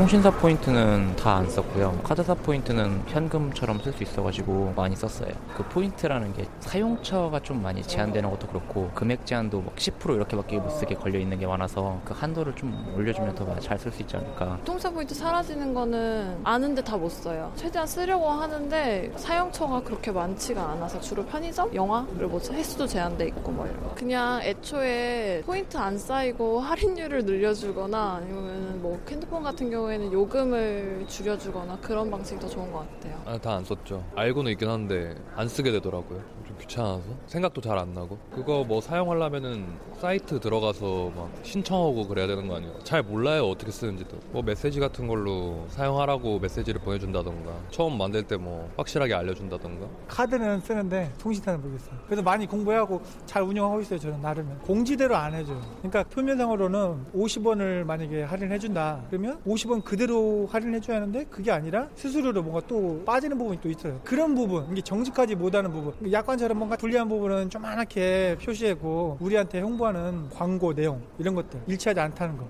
통신사 포인트는 다 안 썼고요. 카드사 포인트는 현금처럼 쓸 수 있어가지고 많이 썼어요. 그 포인트라는 게 사용처가 좀 많이 제한되는 것도 그렇고 금액 제한도 막 10% 이렇게밖에 못 쓰게 걸려 있는 게 많아서 그 한도를 좀 올려주면 더 잘 쓸 수 있지 않을까. 통신사 포인트 사라지는 거는 아는데 다 못 써요. 최대한 쓰려고 하는데 사용처가 그렇게 많지가 않아서 주로 편의점, 영화를 뭐 횟수도 제한돼 있고 뭐 이런. 그냥 애초에 포인트 안 쌓이고 할인율을 늘려주거나 아니면 뭐 핸드폰 같은 경우 경우에는 요금을 줄여주거나 그런 방식이 더 좋은 것 같아요. 아, 다 안 썼죠. 알고는 있긴 한데 안 쓰게 되더라고요. 좀 귀찮아서 생각도 잘 안 나고 그거 뭐 사용하려면은 사이트 들어가서 막 신청하고 그래야 되는 거 아니에요? 잘 몰라요 어떻게 쓰는지도. 뭐 메시지 같은 걸로 사용하라고 메시지를 보내준다던가 처음 만들 때 뭐 확실하게 알려준다던가. 카드는 쓰는데 통신사는 모르겠어요. 그래서 많이 공부하고 잘 운영하고 있어요 저는 나름은. 공지대로 안 해줘요. 그러니까 표면상으로는 50원을 만약에 할인해준다 그러면 50원 그대로 할인해줘야 하는데 그게 아니라 수수료로 뭔가 또 빠지는 부분이 또 있어요. 그런 부분, 이게 정직하지 못하는 부분, 약관처럼 뭔가 불리한 부분은 조만하게 표시하고 우리한테 홍보하는 광고 내용 이런 것들 일치하지 않다는 거.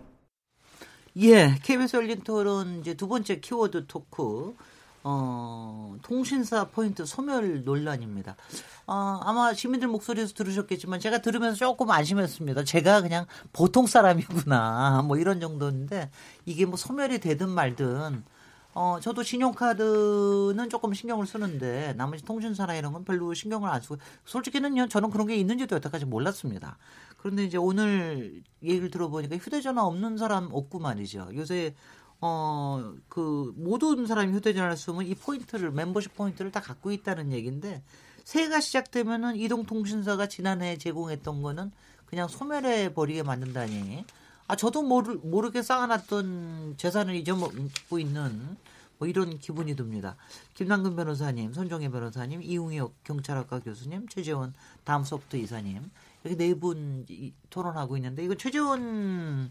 예, KBS 열린 토론 이제 두 번째 키워드 토크. 어, 통신사 포인트 소멸 논란입니다. 어, 아마 시민들 목소리에서 들으셨겠지만 제가 들으면서 조금 안심했습니다. 제가 그냥 보통 사람이구나. 뭐 이런 정도인데 이게 뭐 소멸이 되든 말든 어, 저도 신용카드는 조금 신경을 쓰는데 나머지 통신사나 이런 건 별로 신경을 안 쓰고 솔직히는요 저는 그런 게 있는지도 여태까지 몰랐습니다. 그런데 이제 오늘 얘기를 들어보니까 휴대전화 없는 사람 없고 말이죠. 요새 어, 그, 모든 사람이 휴대전화를 쓰면 이 포인트를, 멤버십 포인트를 다 갖고 있다는 얘기인데, 새해가 시작되면은 이동통신사가 지난해 제공했던 거는 그냥 소멸해 버리게 만든다니. 아, 저도 모르, 모르게 쌓아놨던 재산을 잊어먹고 있는 뭐 이런 기분이 듭니다. 김남근 변호사님, 손종혜 변호사님, 이웅혁 경찰학과 교수님, 최재원 다음소프트 이사님. 이렇게 네 분 토론하고 있는데, 이거 최재원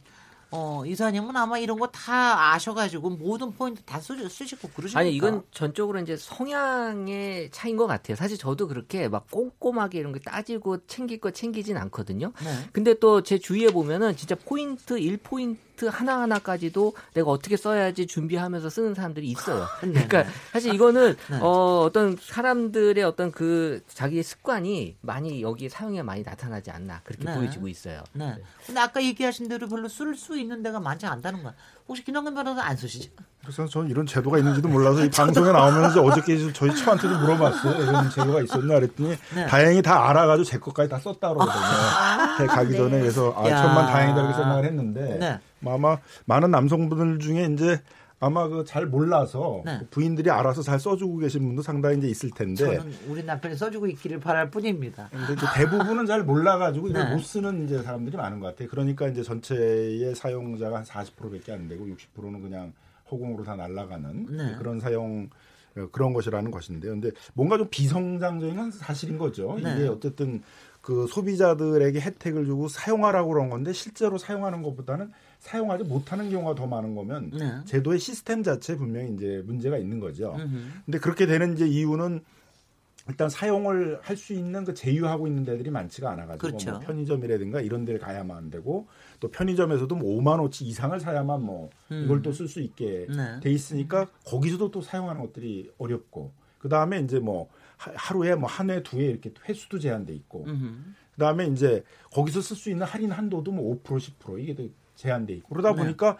어, 이사님은 아마 이런 거 다 아셔가지고 모든 포인트 다 쓰, 시고 그러시니까. 아니, 이건 전적으로 이제 성향의 차이인 것 같아요. 사실 저도 그렇게 막 꼼꼼하게 이런 거 따지고 챙길 거 챙기진 않거든요. 네. 근데 또 제 주위에 보면은 진짜 포인트, 1 포인트 텍스트 하나하나까지도 내가 어떻게 써야지 준비하면서 쓰는 사람들이 있어요. 아, 그러니까 사실 이거는 네. 어, 어떤 사람들의 어떤 그 자기의 습관이 많이 여기에 사용에 많이 나타나지 않나 그렇게 네. 보여지고 있어요. 네. 근데 아까 얘기하신 대로 별로 쓸 수 있는 데가 많지 않다는 거야. 혹시 김남근 변호사 안 쓰시죠? 그래서 저는 이런 제도가 있는지도 몰라서 이 방송에 나오면서 어저께 저희 처한테도 물어봤어요. 이런 제도가 있었나 그랬더니 네. 다행히 다 알아가지고 제 것까지 다 썼다 그러거든요. 아, 가기 네. 전에 그래서 아, 천만 다행이다 이렇게 생각을 했는데 네. 뭐 아마 많은 남성분들 중에 이제 아마 그 잘 몰라서 네. 부인들이 알아서 잘 써주고 계신 분도 상당히 이제 있을 텐데 저는 우리 남편이 써주고 있기를 바랄 뿐입니다. 근데 대부분은 잘 몰라가지고 이걸 네. 못 쓰는 이제 사람들이 많은 것 같아요. 그러니까 이제 전체의 사용자가 한 40%밖에 안 되고 60%는 그냥 허공으로 다 날아가는 네. 그런 사용 어, 그런 것이라는 것인데요. 근데 뭔가 좀 비성장적인 사실인 거죠. 네. 이게 어쨌든 그 소비자들에게 혜택을 주고 사용하라고 그런 건데 실제로 사용하는 것보다는 사용하지 못하는 경우가 더 많은 거면 네. 제도의 시스템 자체에 분명히 이제 문제가 있는 거죠. 음흠. 근데 그렇게 되는 이제 이유는 일단 사용을 할 수 있는 그 제휴하고 있는 데들이 많지가 않아가지고 그렇죠. 뭐 편의점이라든가 이런 데를 가야만 안 되고 또 편의점에서도 뭐 5만 원치 이상을 사야만 뭐 음. 이걸 또 쓸 수 있게 네. 돼 있으니까 거기서도 또 사용하는 것들이 어렵고 그 다음에 이제 뭐 하루에 뭐 한 회, 두 회 이렇게 횟수도 제한돼 있고 그 다음에 이제 거기서 쓸 수 있는 할인 한도도 뭐 5% 10% 이게 또 제한돼 있고 그러다 네. 보니까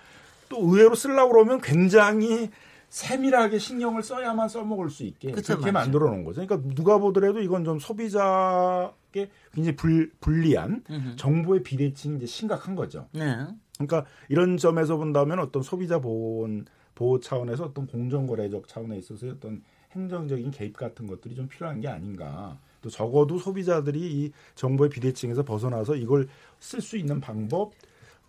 또 의외로 쓰려고 그러면 굉장히 세밀하게 신경을 써야만 써먹을 수 있게 그쵸, 그렇게 맞죠. 만들어 놓은 거죠. 그러니까 누가 보더라도 이건 좀 소비자께 굉장히 불, 불리한 으흠. 정보의 비대칭이 이제 심각한 거죠. 네. 그러니까 이런 점에서 본다면 어떤 소비자 보호 보호 차원에서 어떤 공정거래적 차원에 있어서 어떤 행정적인 개입 같은 것들이 좀 필요한 게 아닌가. 또 적어도 소비자들이 이 정보의 비대칭에서 벗어나서 이걸 쓸 수 있는 방법,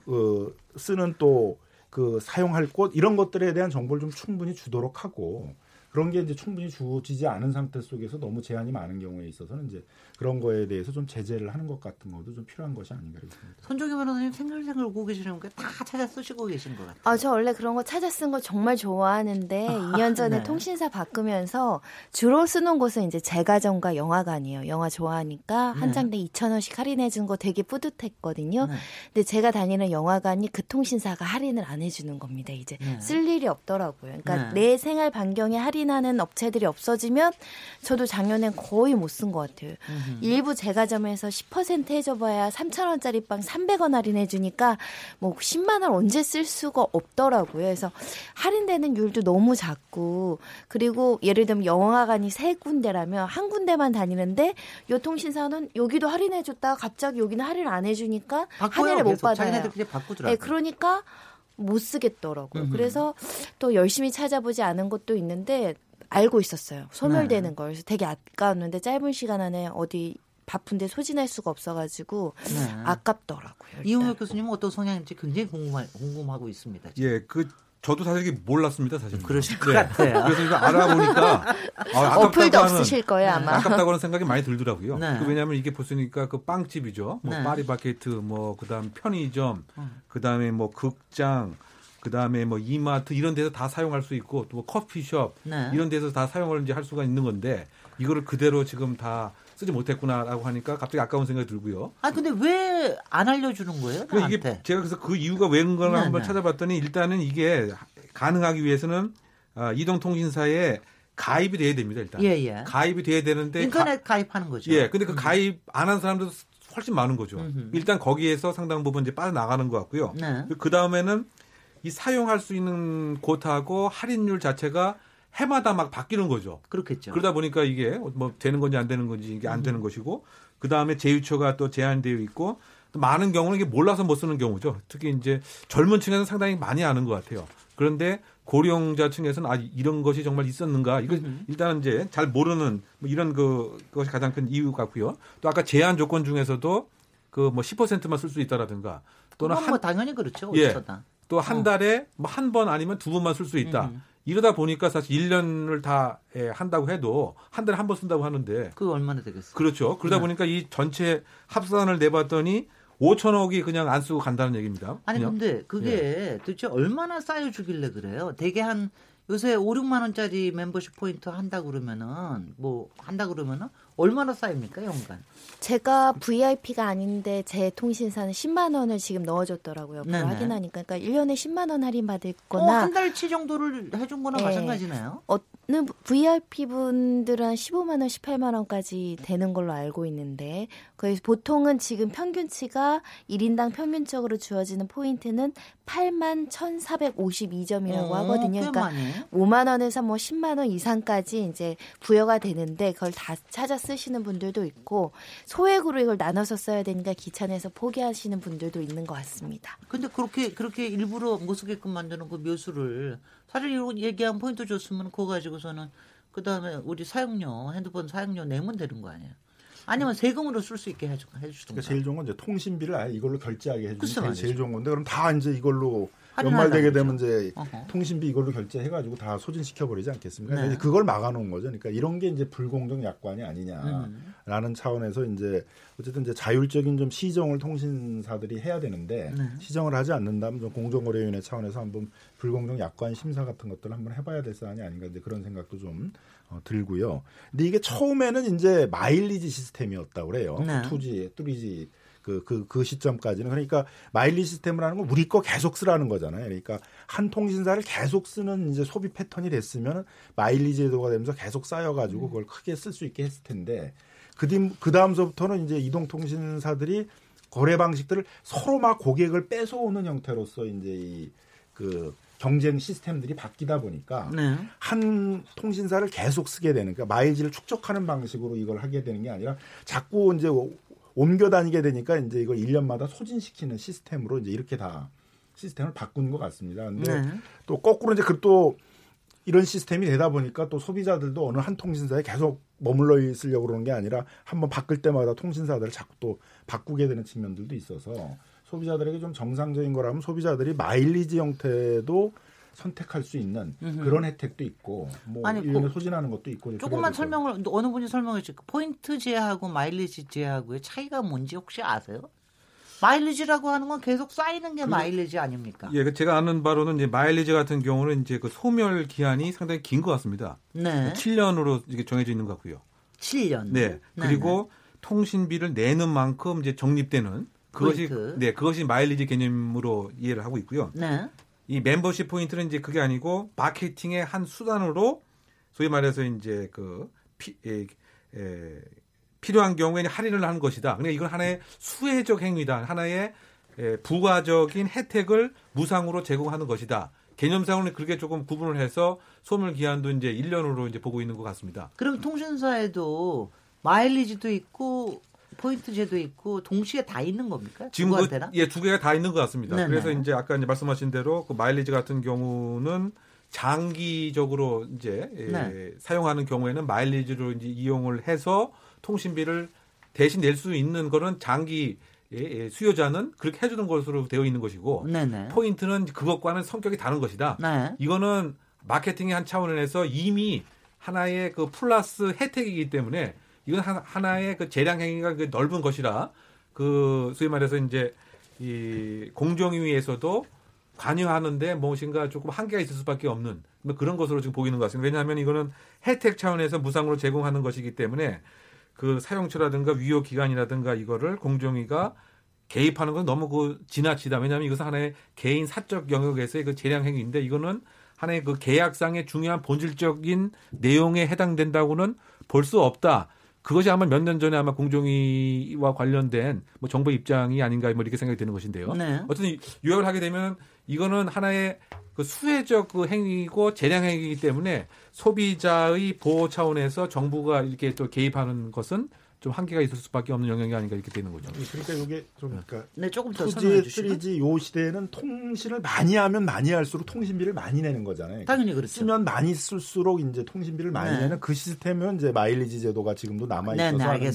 어, 쓰는 또 그 사용할 곳 이런 것들에 대한 정보를 좀 충분히 주도록 하고 그런 게 이제 충분히 주어지지 않은 상태 속에서 너무 제한이 많은 경우에 있어서는 이제 그런 거에 대해서 좀 제재를 하는 것 같은 것도 좀 필요한 것이 아닌가 싶습니다. 손정희 변호사님 생글생글 보고 계시는 게 다 찾아 쓰시고 계신 것 같아요. 아, 저 원래 그런 거 찾아 쓴 거 정말 좋아하는데 아, 2년 전에 네. 통신사 바꾸면서 주로 쓰는 곳은 이제 제가정과 영화관이에요. 영화 좋아하니까 네. 한 장당 2,000원씩 할인해 준 거 되게 뿌듯했거든요. 네. 근데 제가 다니는 영화관이 그 통신사가 할인을 안 해주는 겁니다. 이제 네. 쓸 일이 없더라고요. 그러니까 네. 내 생활 반경에 할인 하는 업체들이 없어지면 저도 작년엔 거의 못 쓴 것 같아요. 음흠. 일부 제과점에서 10% 해줘봐야 3,000원짜리 빵 300원 할인해주니까 뭐 10만 원 언제 쓸 수가 없더라고요. 그래서 할인되는 율도 너무 작고 그리고 예를 들면 영화관이 세 군데라면 한 군데만 다니는데 요 통신사는 여기도 할인해줬다가 갑자기 여기는 할인 안 해주니까 할인을 못 받아요. 네, 그러니까 못 쓰겠더라고요. 음흠. 그래서 또 열심히 찾아보지 않은 것도 있는데 알고 있었어요. 소멸되는 네. 걸. 그래서 되게 아까웠는데 짧은 시간 안에 어디 바쁜데 소진할 수가 없어가지고 네. 아깝더라고요. 이용혁 교수님은 어떤 성향인지 굉장히 궁금하, 궁금하고 있습니다. 지금. 예, 그 저도 사실 몰랐습니다, 사실. 그러실 것 네. 같아요. 그래서 이거 알아보니까 아, 어플도 없으실 거예요, 아마. 아깝다고 하는 생각이 많이 들더라고요. 네. 그 왜냐하면 이게 보시니까 그 빵집이죠. 뭐 네. 파리바게트, 뭐 그다음 편의점, 음. 그다음에 뭐 극장, 그다음에 뭐 이마트 이런 데서 다 사용할 수 있고 또 뭐 커피숍 네. 이런 데서 다 사용을 이제 할 수가 있는 건데 이거를 그대로 지금 다 쓰지 못했구나라고 하니까 갑자기 아까운 생각이 들고요. 아 근데 왜 안 알려주는 거예요? 그 이게 제가 그래서 그 이유가 왜인가 네, 한번 네. 찾아봤더니 일단은 이게 가능하기 위해서는 아, 이동통신사에 가입이 돼야 됩니다 일단. 예, 예. 가입이 돼야 되는데 인터넷 가, 입하는 거죠. 예, 근데 그 음. 가입 안 한 사람도 훨씬 많은 거죠. 음흠. 일단 거기에서 상당 부분 이제 빠져나가는 것 같고요. 네. 그 다음에는 이 사용할 수 있는 곳하고 할인율 자체가 해마다 막 바뀌는 거죠. 그렇겠죠. 그러다 보니까 이게 뭐 되는 건지 안 되는 건지 이게 안 음. 되는 것이고 그 다음에 제휴처가 또 제한되어 있고 또 많은 경우는 이게 몰라서 못 쓰는 경우죠. 특히 이제 젊은 층에서는 상당히 많이 아는 것 같아요. 그런데 고령자층에서는 아 이런 것이 정말 있었는가 이거 음. 일단 이제 잘 모르는 뭐 이런 그 것이 가장 큰 이유 같고요. 또 아까 제한 조건 중에서도 그 뭐 10%만 쓸 수 있다라든가 또는 한, 뭐 당연히 그렇죠. 예. 또한 어. 달에 뭐 한 번 아니면 두 번만 쓸 수 있다. 음. 이러다 보니까 사실 1년을 다 예, 한다고 해도 한 달에 한 번 쓴다고 하는데 그 얼마나 되겠어요? 그렇죠. 그러다 네. 보니까 이 전체 합산을 내봤더니 5천억이 그냥 안 쓰고 간다는 얘기입니다. 아니 그냥. 근데 그게 예. 도대체 얼마나 쌓여 주길래 그래요? 대개 한 요새 5, 6만 원짜리 멤버십 포인트 한다 그러면은 뭐 한다 그러면은 얼마나 쌓입니까 연간? 제가 VIP가 아닌데 제 통신사는 10만 원을 지금 넣어줬더라고요. 그걸 확인하니까 그러니까 1년에 10만 원 할인 받을 거나 어, 한 달치 정도를 해준 거나 네. 마찬가지네요. 어느 VIP 분들은 15만 원, 18만 원까지 되는 걸로 알고 있는데 그래서 보통은 지금 평균치가 1인당 평균적으로 주어지는 포인트는 8만 1,452점이라고 어, 하거든요. 그러니까 많이. 5만 원에서 뭐 10만 원 이상까지 이제 부여가 되는데 그걸 다 찾아 쓰시는 분들도 있고 소액으로 이걸 나눠서 써야 되니까 귀찮아서 포기하시는 분들도 있는 것 같습니다. 근데 그렇게 그렇게 일부러 못 쓰게끔 만드는 그 묘수를 사실 이런 얘기한 포인트 줬으면 그거 가지고서는 그 다음에 우리 사용료 핸드폰 사용료 내면 되는 거 아니에요? 아니면 세금으로 쓸 수 있게 해주, 해주든가. 그러니까 제일 좋은 건 이제 통신비를 아예 이걸로 결제하게 해주는 게 제일 좋은 건데 그럼 다 이제 이걸로 연말되게 되면 이제 어허. 통신비 이걸로 결제해가지고 다 소진시켜 버리지 않겠습니까? 네. 그걸 막아놓은 거죠. 그러니까 이런 게 이제 불공정 약관이 아니냐라는 음. 차원에서 이제 어쨌든 이제 자율적인 좀 시정을 통신사들이 해야 되는데 네. 시정을 하지 않는다면 좀 공정거래위원회 차원에서 한번 불공정 약관 심사 같은 것들을 한번 해봐야 될 사안이 아닌가 이제 그런 생각도 좀 어, 들고요. 근데 이게 처음에는 이제 마일리지 시스템이었다고 그래요. 네. 투지, 뚜리지 그, 그, 그 시점까지는. 그러니까 마일리 시스템을 하는 건 우리 거 계속 쓰라는 거잖아요. 그러니까 한 통신사를 계속 쓰는 이제 소비 패턴이 됐으면 마일리 제도가 되면서 계속 쌓여가지고 그걸 크게 쓸 수 있게 했을 텐데 그, 그 다음서부터는 이제 이동통신사들이 거래 방식들을 서로 막 고객을 뺏어오는 형태로서 이제 이 그 경쟁 시스템들이 바뀌다 보니까 네. 한 통신사를 계속 쓰게 되는 그러니까 마일지를 축적하는 방식으로 이걸 하게 되는 게 아니라 자꾸 이제 옮겨 다니게 되니까 이제 이걸 1년마다 소진시키는 시스템으로 이제 이렇게 다 시스템을 바꾼 것 같습니다. 근데 네. 또 거꾸로 이제 그또 이런 시스템이 되다 보니까 또 소비자들도 어느 한 통신사에 계속 머물러 있으려고 그러는 게 아니라 한번 바꿀 때마다 통신사들을 자꾸 또 바꾸게 되는 측면들도 있어서 소비자들에게 좀 정상적인 거라면 소비자들이 마일리지 형태도 선택할 수 있는 음흠. 그런 혜택도 있고 뭐 아니, 그, 소진하는 것도 있고 조금만 설명을 어느 분이 설명해 주실까 포인트 제하고 마일리지 제하고의 차이가 뭔지 혹시 아세요? 마일리지라고 하는 건 계속 쌓이는 게 그, 마일리지 아닙니까? 예, 그 제가 아는 바로는 이제 마일리지 같은 경우는 이제 그 소멸 기한이 상당히 긴 것 같습니다. 네. 7년으로 이게 정해져 있는 것 같고요. 7년. 네. 그리고 네. 통신비를 내는 만큼 이제 적립되는 그것이 포인트. 네, 그것이 마일리지 개념으로 이해를 하고 있고요. 네. 이 멤버십 포인트는 이제 그게 아니고 마케팅의 한 수단으로 소위 말해서 이제 그 피, 에, 에, 필요한 경우에는 할인을 하는 것이다. 그러니까 이건 하나의 수혜적 행위다. 하나의 에, 부가적인 혜택을 무상으로 제공하는 것이다. 개념상으로는 그렇게 조금 구분을 해서 소멸 기한도 이제 1년으로 이제 보고 있는 것 같습니다. 그럼 통신사에도 마일리지도 있고 포인트 제도 있고 동시에 다 있는 겁니까? 지금 그, 예, 두 개가 다 있는 것 같습니다. 네네. 그래서 이제 아까 이제 말씀하신 대로 그 마일리지 같은 경우는 장기적으로 이제 예, 네. 사용하는 경우에는 마일리지로 이제 이용을 해서 통신비를 대신 낼 수 있는 거는 장기 예, 예, 수요자는 그렇게 해주는 것으로 되어 있는 것이고 네네. 포인트는 그것과는 성격이 다른 것이다. 네. 이거는 마케팅의 한 차원에서 이미 하나의 그 플러스 혜택이기 때문에 이건 하나의 그 재량 행위가 그 넓은 것이라 그 소위 말해서 이제 이 공정위에서도 관여하는데 무엇인가 조금 한계가 있을 수밖에 없는 뭐 그런 것으로 지금 보이는 것 같습니다. 왜냐하면 이거는 혜택 차원에서 무상으로 제공하는 것이기 때문에 그 사용처라든가 위효 기간이라든가 이거를 공정위가 개입하는 건 너무 그 지나치다. 왜냐하면 이것은 하나의 개인 사적 영역에서의 그 재량 행위인데 이거는 하나의 그 계약상의 중요한 본질적인 내용에 해당된다고는 볼 수 없다. 그것이 아마 몇 년 전에 아마 공정위와 관련된 뭐 정부 입장이 아닌가 뭐 이렇게 생각이 드는 것인데요. 네. 어쨌든 요약을 하게 되면 이거는 하나의 그 수혜적 그 행위고 재량 행위이기 때문에 소비자의 보호 차원에서 정부가 이렇게 또 개입하는 것은 좀 한계가 있을 수밖에 없는 영역이 아닌가 이렇게 되는 거죠. 그러니까 이게 좀 그러니까 네, 조금 더 2G, 3G 요 시대에는 통신을 많이 하면 많이 할수록 통신비를 많이 내는 거잖아요. 당연히 그렇죠. 쓰면 많이 쓸수록 이제 통신비를 많이 네. 내는 그 시스템은 이제 마일리지 제도가 지금도 남아 있어서 네, 네, 하는데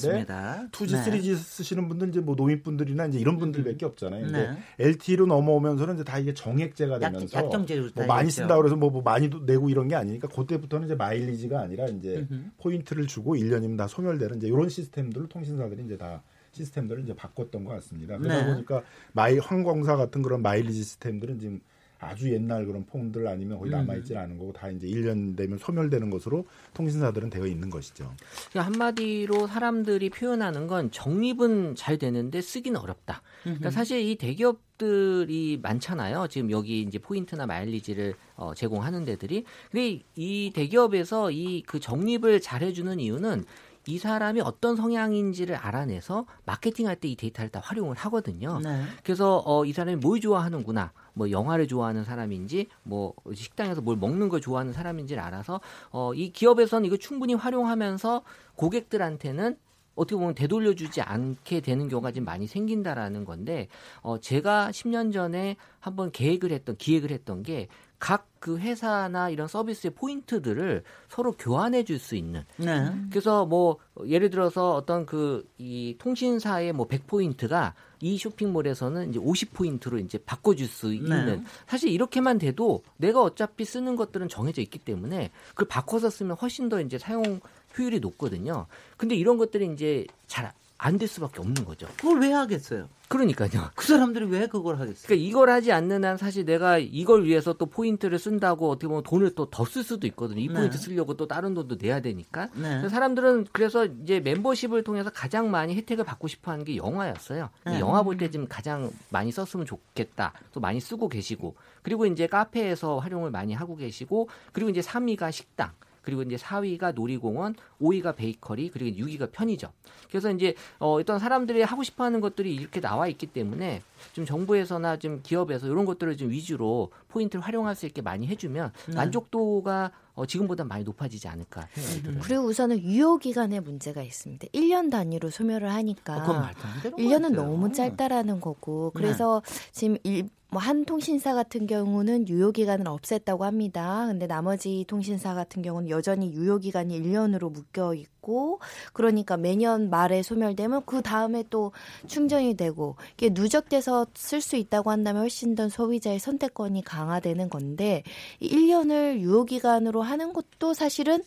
2G, 네. 3G 쓰시는 분들 이제 뭐 노인분들이나 이제 이런 분들밖에 없잖아요. 네. LTE로 넘어오면서는 이제 다 이게 정액제가 되면서 약, 뭐 많이 쓴다 그래서 뭐, 뭐 많이 내고 이런 게 아니니까 그때부터는 이제 마일리지가 아니라 이제 음흠. 포인트를 주고 1년이면 다 소멸되는 이제 이런 시스템 시스템들을 통신사들이 이제 다 시스템들을 이제 바꿨던 것 같습니다. 그러다 네. 보니까 마일 항공사 같은 그런 마일리지 시스템들은 지금 아주 옛날 그런 폰들 아니면 거의 남아 있지는 않은 거고 다 이제 1년 되면 소멸되는 것으로 통신사들은 되어 있는 것이죠. 그러니까 한마디로 사람들이 표현하는 건 정립은 잘 되는데 쓰기는 어렵다. 그러니까 사실 이 대기업들이 많잖아요. 지금 여기 이제 포인트나 마일리지를 어, 제공하는 데들이. 근데 이 대기업에서 이 그 정립을 잘 해주는 이유는 이 사람이 어떤 성향인지를 알아내서 마케팅할 때 이 데이터를 다 활용을 하거든요. 네. 그래서 어, 이 사람이 뭘 좋아하는구나. 뭐 영화를 좋아하는 사람인지 뭐 식당에서 뭘 먹는 걸 좋아하는 사람인지를 알아서 어, 이 기업에서는 이거 충분히 활용하면서 고객들한테는 어떻게 보면 되돌려주지 않게 되는 경우가 좀 많이 생긴다라는 건데 어 제가 10년 전에 한번 계획을 했던 기획을 했던 게 각 그 회사나 이런 서비스의 포인트들을 서로 교환해 줄 수 있는. 네. 그래서 뭐 예를 들어서 어떤 그 이 통신사의 뭐 100포인트가 이 쇼핑몰에서는 이제 50포인트로 이제 바꿔줄 수 네. 있는. 네. 사실 이렇게만 돼도 내가 어차피 쓰는 것들은 정해져 있기 때문에 그걸 바꿔서 쓰면 훨씬 더 이제 사용 효율이 높거든요. 근데 이런 것들이 이제 잘 안 될 수밖에 없는 거죠. 그걸 왜 하겠어요? 그러니까요. 그 사람들이 왜 그걸 하겠어요? 그러니까 이걸 하지 않는 한 사실 내가 이걸 위해서 또 포인트를 쓴다고 어떻게 보면 돈을 또 더 쓸 수도 있거든요. 이 네. 포인트 쓰려고 또 다른 돈도 내야 되니까. 네. 사람들은 그래서 이제 멤버십을 통해서 가장 많이 혜택을 받고 싶어 하는 게 영화였어요. 네. 영화 볼 때 지금 가장 많이 썼으면 좋겠다. 또 많이 쓰고 계시고. 그리고 이제 카페에서 활용을 많이 하고 계시고. 그리고 이제 3위가 식당. 그리고 이제 4위가 놀이공원, 5위가 베이커리, 그리고 6위가 편의점. 그래서 이제 어, 어떤 사람들이 하고 싶어하는 것들이 이렇게 나와 있기 때문에 좀 정부에서나 좀 기업에서 이런 것들을 좀 위주로 포인트를 활용할 수 있게 많이 해주면 네. 만족도가 어, 지금보다 많이 높아지지 않을까 생각이 음. 그리고 우선은 유효 기간에 문제가 있습니다. 1년 단위로 소멸을 하니까 어, 1년은 너무 짧다라는 거고 그래서 네. 지금 일, 뭐 한 통신사 같은 경우는 유효 기간을 없앴다고 합니다. 근데 나머지 통신사 같은 경우는 여전히 유효 기간이 1년으로 묶여 있고 그러니까 매년 말에 소멸되면 그 다음에 또 충전이 되고 이게 누적돼서 쓸 수 있다고 한다면 훨씬 더 소비자의 선택권이 강화되는 건데 1년을 유효 기간으로 하는 것도 사실은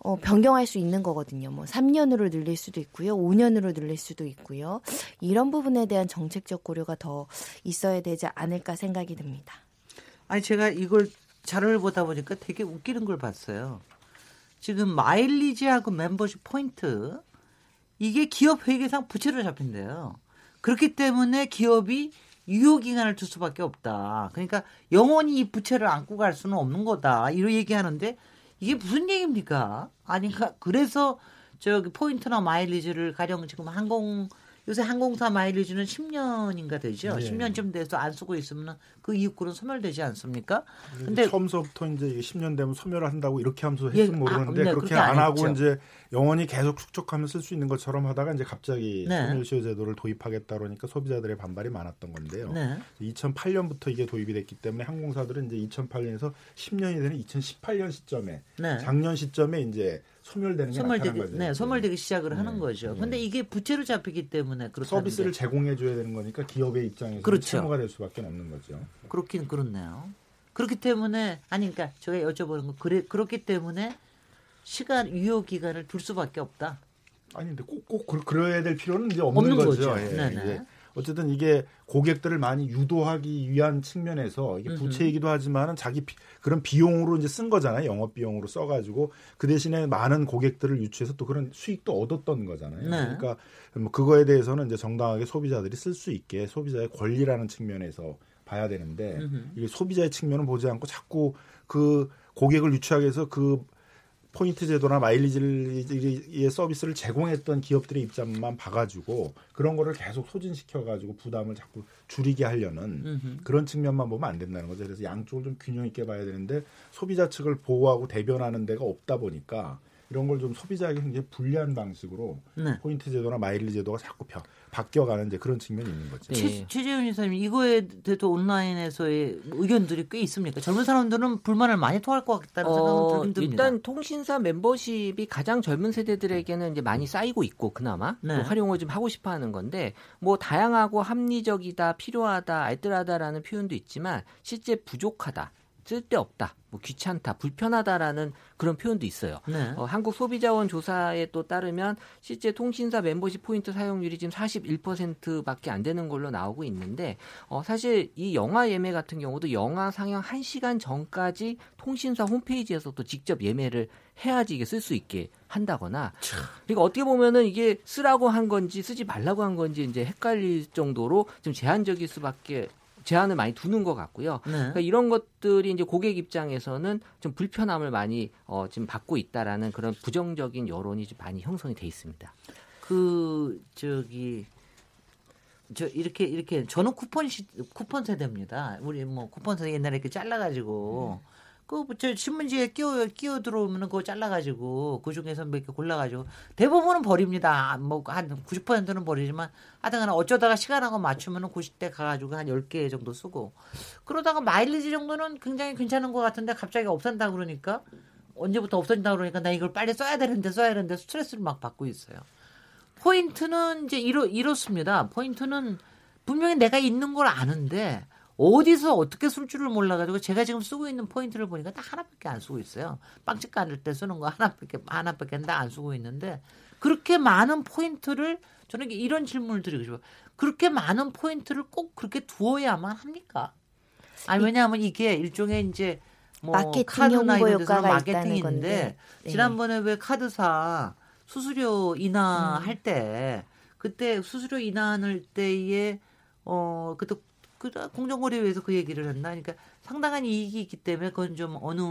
어, 변경할 수 있는 거거든요. 뭐 3년으로 늘릴 수도 있고요. 5년으로 늘릴 수도 있고요. 이런 부분에 대한 정책적 고려가 더 있어야 되지 않을까 생각이 듭니다. 아니 제가 이걸 자료를 보다 보니까 되게 웃기는 걸 봤어요. 지금 마일리지하고 멤버십 포인트 이게 기업 회계상 부채로 잡힌대요. 그렇기 때문에 기업이 유효 기간을 둘 수밖에 없다. 그러니까 영원히 이 부채를 안고 갈 수는 없는 거다. 이런 얘기하는데 이게 무슨 얘기입니까? 아니, 까 그래서 저기 포인트나 마일리지를 가령 지금 항공 요새 항공사 마일리지는 10년인가 되죠. 네. 10년쯤 돼서 안 쓰고 있으면 그 이익구는 소멸되지 않습니까? 근데 처음서부터 이제 10년 되면 소멸을 한다고 이렇게 하면서 예, 했으면 모르는데 아, 네, 그렇게 안, 안 하고 이제 영원히 계속 축적하면 쓸 수 있는 것처럼 하다가 이제 갑자기 네. 소멸시효 제도를 도입하겠다 그러니까 소비자들의 반발이 많았던 건데요. 네. 2008년부터 이게 도입이 됐기 때문에 항공사들은 이제 2008년에서 10년이 되는 2018년 시점에 네. 작년 시점에 이제 소멸되는 게 소멸되기, 거죠. 네, 소멸되기 시작을 네. 하는 거죠. 네. 근데 이게 부채로 잡히기 때문에 서비스를 제공해 줘야 되는 거니까 기업의 입장에서 그렇죠. 채무가 될 수밖에 없는 거죠. 그렇긴 그렇네요. 그렇기 때문에 아니 그러니까 제가 여쭤보는 거 그래 그렇기 때문에 시간 유효 기간을 둘 수밖에 없다. 아니 근데 꼭꼭 그래야 될 필요는 이제 없는, 없는 거죠. 거죠. 예, 네네. 어쨌든 이게 고객들을 많이 유도하기 위한 측면에서 이게 부채이기도 하지만은 자기 비, 그런 비용으로 이제 쓴 거잖아요. 영업 비용으로 써가지고 그 대신에 많은 고객들을 유치해서 또 그런 수익도 얻었던 거잖아요. 네. 그러니까 뭐 그거에 대해서는 이제 정당하게 소비자들이 쓸 수 있게 소비자의 권리라는 측면에서 봐야 되는데 이게 소비자의 측면은 보지 않고 자꾸 그 고객을 유치하기 위해서 그 포인트 제도나 마일리지의 서비스를 제공했던 기업들의 입장만 봐가지고 그런 거를 계속 소진시켜가지고 부담을 자꾸 줄이게 하려는 음흠. 그런 측면만 보면 안 된다는 거죠. 그래서 양쪽을 좀 균형 있게 봐야 되는데 소비자 측을 보호하고 대변하는 데가 없다 보니까 이런 걸 좀 소비자에게 굉장히 불리한 방식으로 네. 포인트 제도나 마일리 제도가 자꾸 펴, 바뀌어가는 이제 그런 측면이 있는 거죠. 네. 최재훈 이사님 이거에 대해서 온라인에서의 의견들이 꽤 있습니까? 젊은 사람들은 불만을 많이 토할 것 같다는 어, 생각은 듭니다. 일단 통신사 멤버십이 가장 젊은 세대들에게는 이제 많이 쌓이고 있고 그나마 네. 활용을 좀 하고 싶어하는 건데 뭐 다양하고 합리적이다, 필요하다, 알뜰하다라는 표현도 있지만 실제 부족하다. 쓸데없다, 뭐 귀찮다, 불편하다라는 그런 표현도 있어요. 네. 어, 한국 소비자원 조사에 또 따르면 실제 통신사 멤버십 포인트 사용률이 지금 41%밖에 안 되는 걸로 나오고 있는데 어, 사실 이 영화 예매 같은 경우도 영화 상영 1시간 전까지 통신사 홈페이지에서 또 직접 예매를 해야지 이게 쓸 수 있게 한다거나 그러니까 어떻게 보면은 이게 쓰라고 한 건지 쓰지 말라고 한 건지 이제 헷갈릴 정도로 좀 제한적일 수밖에 제한을 많이 두는 것 같고요. 네. 그러니까 이런 것들이 이제 고객 입장에서는 좀 불편함을 많이 어, 지금 받고 있다라는 그런 부정적인 여론이 좀 많이 형성이 돼 있습니다. 그 저기 저 이렇게 이렇게 저는 쿠폰 시, 쿠폰 세대입니다. 우리 뭐 쿠폰 세대 옛날에 이렇게 잘라가지고. 음. 그저 신문지에 끼워 끼워 들어오면은 그거 잘라가지고 그 중에서 몇 개 골라가지고 대부분은 버립니다. 뭐 한 90%는 버리지만 하여튼간 어쩌다가 시간하고 맞추면은 90대 가가지고 한 10개 정도 쓰고 그러다가 마일리지 정도는 굉장히 괜찮은 것 같은데 갑자기 없앤다 그러니까 언제부터 없어진다 그러니까 나 이걸 빨리 써야 되는데 써야 되는데 스트레스를 막 받고 있어요. 포인트는 이제 이렇 이렇습니다. 포인트는 분명히 내가 있는 걸 아는데 어디서 어떻게 쓸 줄을 몰라가지고 제가 지금 쓰고 있는 포인트를 보니까 딱 하나밖에 안 쓰고 있어요. 빵집 갈 때 쓰는 거 하나밖에 하나밖에 안 쓰고 있는데 그렇게 많은 포인트를 저는 이런 질문을 드리고 싶어요. 그렇게 많은 포인트를 꼭 그렇게 두어야만 합니까? 아니 왜냐하면 이게 일종의 이제 뭐 마케팅 카드나 이런 데서 마케팅인데 네. 지난번에 왜 카드사 수수료 인하할 음. 때 그때 수수료 인하할 때에 어 그때 그 공정거래위에서 그 얘기를 했나? 그러니까 상당한 이익이 있기 때문에 그건 좀 어느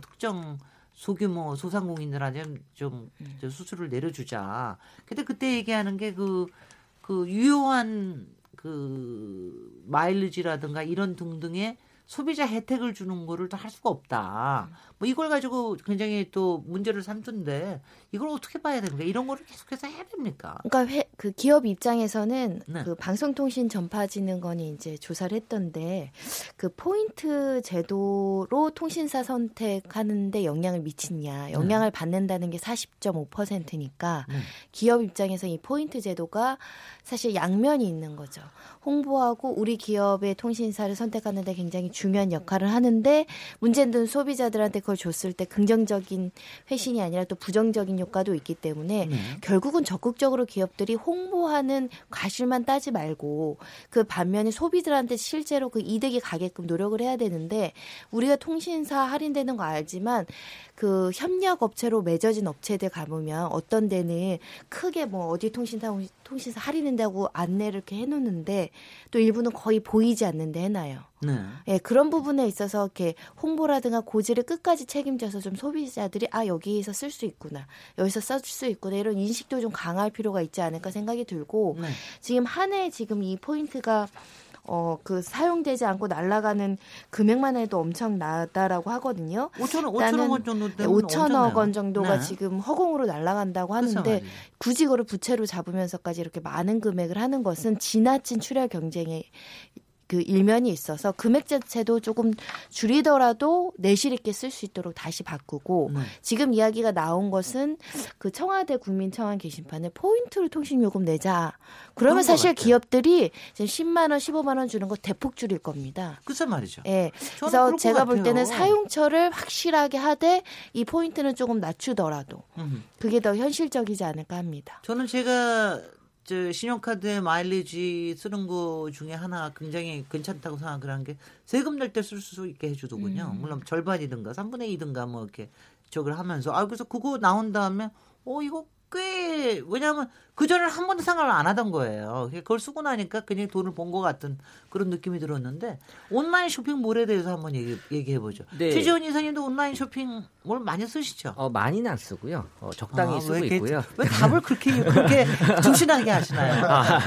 특정 소규모 소상공인들한테 좀 음. 수수료를 내려주자. 근데 그때 얘기하는 게그그 유효한 그 마일리지라든가 이런 등등의 소비자 혜택을 주는 거를 할 수가 없다. 뭐 이걸 가지고 굉장히 또 문제를 삼던데 이걸 어떻게 봐야 됩니까? 이런 거를 계속해서 해야 됩니까? 그러니까 회, 그 기업 입장에서는 네. 그 방송통신 전파진흥원이 이제 조사를 했던데 그 포인트 제도로 통신사 선택하는데 영향을 미치냐, 네. 영향을 네. 받는다는 게 40.5%니까 네. 기업 입장에서 이 포인트 제도가 사실 양면이 있는 거죠. 홍보하고 우리 기업의 통신사를 선택하는데 굉장히 중요한 역할을 하는데 문제는 소비자들한테 그걸 줬을 때 긍정적인 회신이 아니라 또 부정적인 효과도 있기 때문에 네. 결국은 적극적으로 기업들이 홍보하는 과실만 따지 말고 그 반면에 소비들한테 실제로 그 이득이 가게끔 노력을 해야 되는데 우리가 통신사 할인되는 거 알지만 그 협력 업체로 맺어진 업체들 가보면 어떤 데는 크게 뭐 어디 통신사 통신사 할인된다고 안내를 이렇게 해놓는데 또 일부는 거의 보이지 않는데 해놔요. 네. 예, 그런 부분에 있어서 이렇게 홍보라든가 고지를 끝까지 책임져서 좀 소비자들이 아 여기에서 쓸 수 있구나 여기서 쓸 수 있구나 이런 인식도 좀 강할 필요가 있지 않을까 생각이 들고 네. 지금 한 해 지금 이 포인트가 어, 그 사용되지 않고 날아가는 금액만 해도 엄청 나다라고 하거든요. 5천억, 5천억 원 정도 네, 5천억 원 정도가 네. 지금 허공으로 날아간다고 하는데 굳이 그걸 부채로 잡으면서까지 이렇게 많은 금액을 하는 것은 지나친 출혈 경쟁에 그 일면이 있어서 금액 자체도 조금 줄이더라도 내실 있게 쓸 수 있도록 다시 바꾸고 네. 지금 이야기가 나온 것은 그 청와대 국민청원 게시판에 포인트로 통신 요금 내자. 그러면 사실 기업들이 지금 10만 원, 15만 원 주는 거 대폭 줄일 겁니다. 그죠 말이죠. 예. 네. 그래서 제가 볼 때는 사용처를 확실하게 하되 이 포인트는 조금 낮추더라도 그게 더 현실적이지 않을까 합니다. 저는 제가 저 신용카드에 마일리지 쓰는 거 중에 하나 굉장히 괜찮다고 생각을 한 게 세금 낼 때 쓸 수 있게 해주더군요. 음. 물론 절반이든가 3분의 2든가 뭐 이렇게 저걸 하면서 아 그래서 그거 나온 다음에 어 이거 꽤 왜냐하면 그 전에 한 번도 생각을 안 하던 거예요. 그걸 쓰고 나니까 그냥 돈을 본 것 같은 그런 느낌이 들었는데 온라인 쇼핑몰에 대해서 한번 얘기, 얘기 해 보죠. 네. 최지원 이사님도 온라인 쇼핑몰 많이 쓰시죠? 어 많이는 안 쓰고요. 어, 적당히 아, 쓰고 왜 있고요. 왜 답을 그렇게 그렇게 중신하게 하시나요? 아,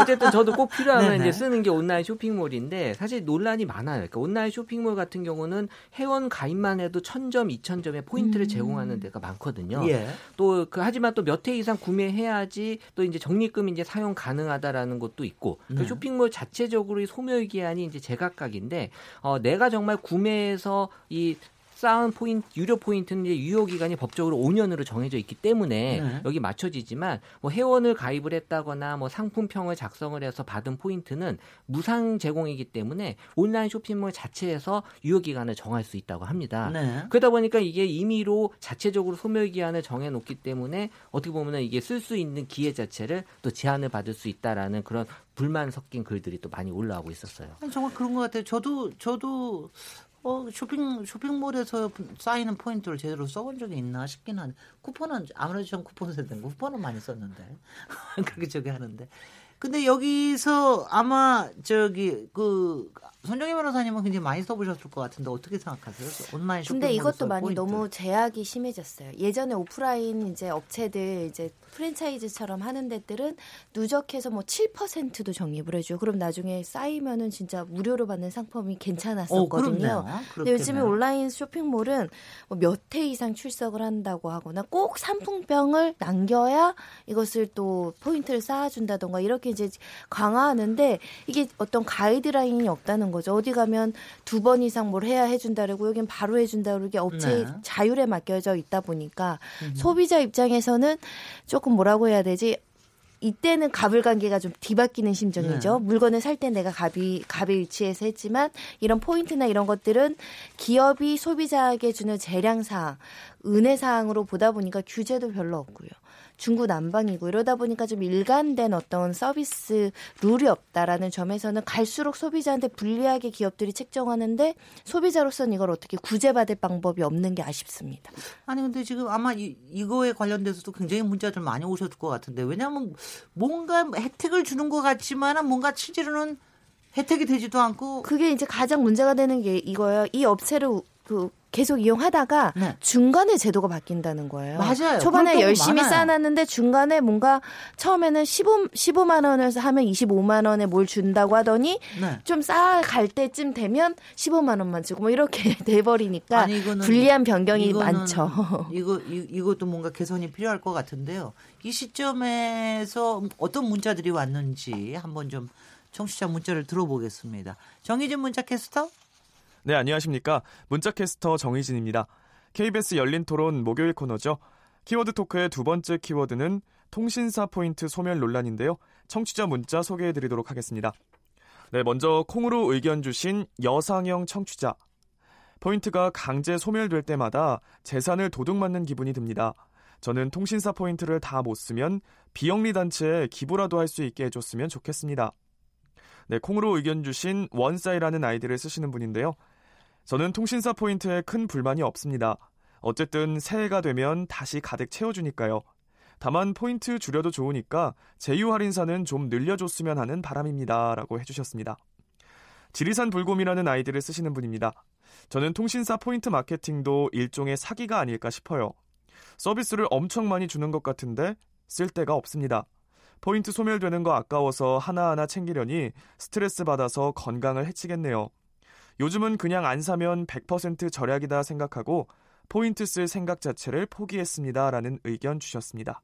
어쨌든 저도 꼭 필요하면 이제 쓰는 게 온라인 쇼핑몰인데 사실 논란이 많아요. 그러니까 온라인 쇼핑몰 같은 경우는 회원 가입만 해도 천점, 이천 점의 포인트를 음. 제공하는 데가 많거든요. 예. 또그 하지만 또 몇 회 이상 구매해야지 또 이제 적립금이 이제 사용 가능하다라는 것도 있고 그 네. 그 쇼핑몰 자체적으로 소멸 기한이 이제 제각각인데 어 내가 정말 구매해서 이 쌓은 포인트 유료 포인트는 이제 유효 기간이 법적으로 5년으로 정해져 있기 때문에 네. 여기 맞춰지지만 뭐 회원을 가입을 했다거나 뭐 상품평을 작성을 해서 받은 포인트는 무상 제공이기 때문에 온라인 쇼핑몰 자체에서 유효 기간을 정할 수 있다고 합니다. 네. 그러다 보니까 이게 임의로 자체적으로 소멸 기한을 정해 놓기 때문에 어떻게 보면은 이게 쓸 수 있는 기회 자체를 또 제한을 받을 수 있다라는 그런 불만 섞인 글들이 또 많이 올라오고 있었어요. 정말 그런 것 같아요. 저도 저도 어, 쇼핑, 쇼핑몰에서 쌓이는 포인트를 제대로 써본 적이 있나 싶긴 한데, 쿠폰은, 아무래도 전 쿠폰 세대인 쿠폰은 많이 썼는데. 그렇게 저기 하는데. 근데 여기서 아마 저기 그 손정희 변호사님은 굉장히 많이 써보셨을 것 같은데 어떻게 생각하세요? 온라인 쇼핑. 근데 이것도 많이 포인트. 너무 제약이 심해졌어요. 예전에 오프라인 이제 업체들 이제 프랜차이즈처럼 하는 데들은 누적해서 뭐 7%도 적립을 해줘요. 그럼 나중에 쌓이면은 진짜 무료로 받는 상품이 괜찮았었거든요. 어, 근데 요즘에 온라인 쇼핑몰은 뭐 몇 회 이상 출석을 한다고 하거나 꼭 상품병을 남겨야 이것을 또 포인트를 쌓아준다던가 이렇게 이제 강화하는데 이게 어떤 가이드라인이 없다는 거죠. 어디 가면 두 번 이상 뭘 해야 해준다 그러고 여긴 바로 해준다 그러고 이게 업체 네. 자율에 맡겨져 있다 보니까 음. 소비자 입장에서는 조금 뭐라고 해야 되지? 이때는 갑을 관계가 좀 뒤바뀌는 심정이죠. 네. 물건을 살 때 내가 갑이 갑의 위치에서 했지만 이런 포인트나 이런 것들은 기업이 소비자에게 주는 재량 사항, 은혜 사항으로 보다 보니까 규제도 별로 없고요. 중구 난방이고 이러다 보니까 좀 일관된 어떤 서비스 룰이 없다라는 점에서는 갈수록 소비자한테 불리하게 기업들이 책정하는데 소비자로서는 이걸 어떻게 구제받을 방법이 없는 게 아쉽습니다. 아니 근데 지금 아마 이, 이거에 관련돼서도 굉장히 문자들 많이 오셨을 것 같은데 왜냐하면 뭔가 혜택을 주는 것 같지만은 뭔가 실제로는 혜택이 되지도 않고 그게 이제 가장 문제가 되는 게 이거예요. 이 업체를 그 계속 이용하다가 네. 중간에 제도가 바뀐다는 거예요. 맞아요. 초반에 열심히 많아요. 쌓아놨는데 중간에 뭔가 처음에는 15, 15만 원에서 하면 25만 원에 뭘 준다고 하더니 네. 좀 쌓아갈 때쯤 되면 15만 원만 주고 뭐 이렇게 돼버리니까 아니, 이거는, 불리한 변경이 이거는, 많죠. 이거 이, 이것도 뭔가 개선이 필요할 것 같은데요. 이 시점에서 어떤 문자들이 왔는지 한번 좀 청취자 문자를 들어보겠습니다. 정희진 문자 캐스터. 네, 안녕하십니까. 문자캐스터 정희진입니다. KBS 열린 토론 목요일 코너죠. 키워드 토크의 두 번째 키워드는 통신사 포인트 소멸 논란인데요. 청취자 문자 소개해 드리도록 하겠습니다. 네, 먼저 콩으로 의견 주신 여상형 청취자. 포인트가 강제 소멸될 때마다 재산을 도둑맞는 기분이 듭니다. 저는 통신사 포인트를 다 못 쓰면 비영리 단체에 기부라도 할 수 있게 해줬으면 좋겠습니다. 네, 콩으로 의견 주신 원사이라는 아이디를 쓰시는 분인데요. 저는 통신사 포인트에 큰 불만이 없습니다. 어쨌든 새해가 되면 다시 가득 채워주니까요. 다만 포인트 줄여도 좋으니까 제휴 할인사는 좀 늘려줬으면 하는 바람입니다. 라고 해주셨습니다. 지리산 불곰이라는 아이디를 쓰시는 분입니다. 저는 통신사 포인트 마케팅도 일종의 사기가 아닐까 싶어요. 서비스를 엄청 많이 주는 것 같은데 쓸 데가 없습니다. 포인트 소멸되는 거 아까워서 하나하나 챙기려니 스트레스 받아서 건강을 해치겠네요. 요즘은 그냥 안 사면 100% 절약이다 생각하고 포인트 쓸 생각 자체를 포기했습니다. 라는 의견 주셨습니다.